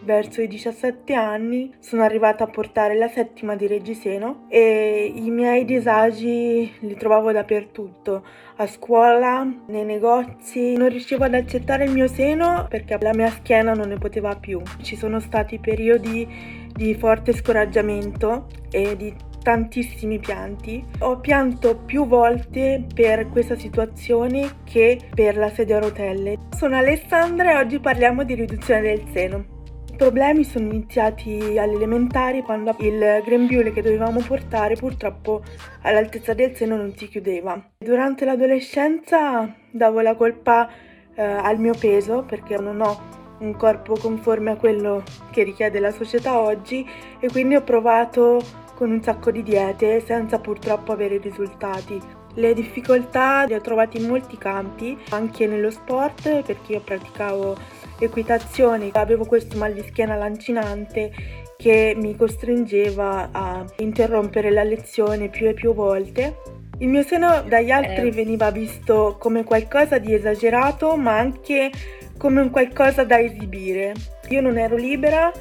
verso i 17 anni sono arrivata a portare la settima di Reggiseno e i miei disagi li trovavo dappertutto, a scuola, nei negozi. Non riuscivo ad accettare il mio seno perché la mia schiena non ne poteva più. Ci sono stati periodi di forte scoraggiamento e di tantissimi pianti. Ho pianto più volte per questa situazione che per la sedia a rotelle. Sono Alessandra e oggi parliamo di riduzione del seno. Problemi sono iniziati alle elementari quando il grembiule che dovevamo portare purtroppo all'altezza del seno non si chiudeva. Durante l'adolescenza davo la colpa eh, al mio peso perché non ho un corpo conforme a quello che richiede la società oggi e quindi ho provato con un sacco di diete senza purtroppo avere risultati. Le difficoltà le ho trovate in molti campi, anche nello sport perché io praticavo equitazione, avevo questo mal di schiena lancinante che mi costringeva a interrompere la lezione più e più volte. Il mio seno dagli altri eh. veniva visto come qualcosa di esagerato, ma anche come un qualcosa da esibire. Io non ero libera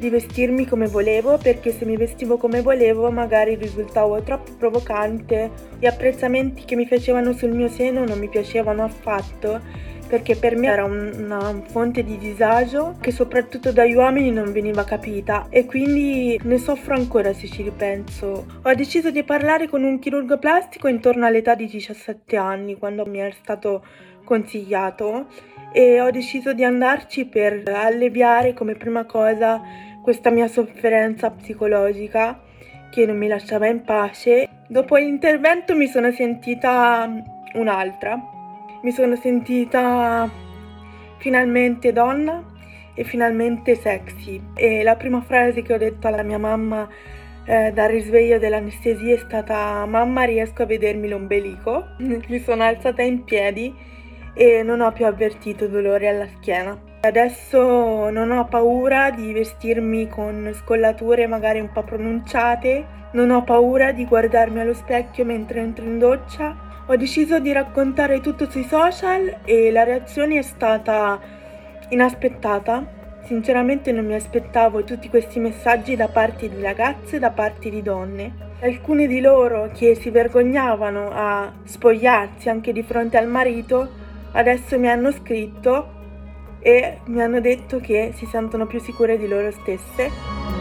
di vestirmi come volevo perché se mi vestivo come volevo magari risultavo troppo provocante. Gli apprezzamenti che mi facevano sul mio seno non mi piacevano affatto perché per me era un, una fonte di disagio che soprattutto dagli uomini non veniva capita e quindi ne soffro ancora se ci ripenso. Ho deciso di parlare con un chirurgo plastico intorno all'età di 17 anni quando mi è stato consigliato e ho deciso di andarci per alleviare come prima cosa questa mia sofferenza psicologica che non mi lasciava in pace. Dopo l'intervento mi sono sentita un'altra, mi sono sentita finalmente donna e finalmente sexy. E la prima frase che ho detto alla mia mamma eh, dal risveglio dell'anestesia è stata mamma riesco a vedermi l'ombelico. mi sono alzata in piedi e non ho più avvertito dolore alla schiena. Adesso non ho paura di vestirmi con scollature magari un po' pronunciate, non ho paura di guardarmi allo specchio mentre entro in doccia. Ho deciso di raccontare tutto sui social e la reazione è stata inaspettata. Sinceramente non mi aspettavo tutti questi messaggi da parte di ragazze da parte di donne. Alcune di loro che si vergognavano a spogliarsi anche di fronte al marito adesso mi hanno scritto e mi hanno detto che si sentono più sicure di loro stesse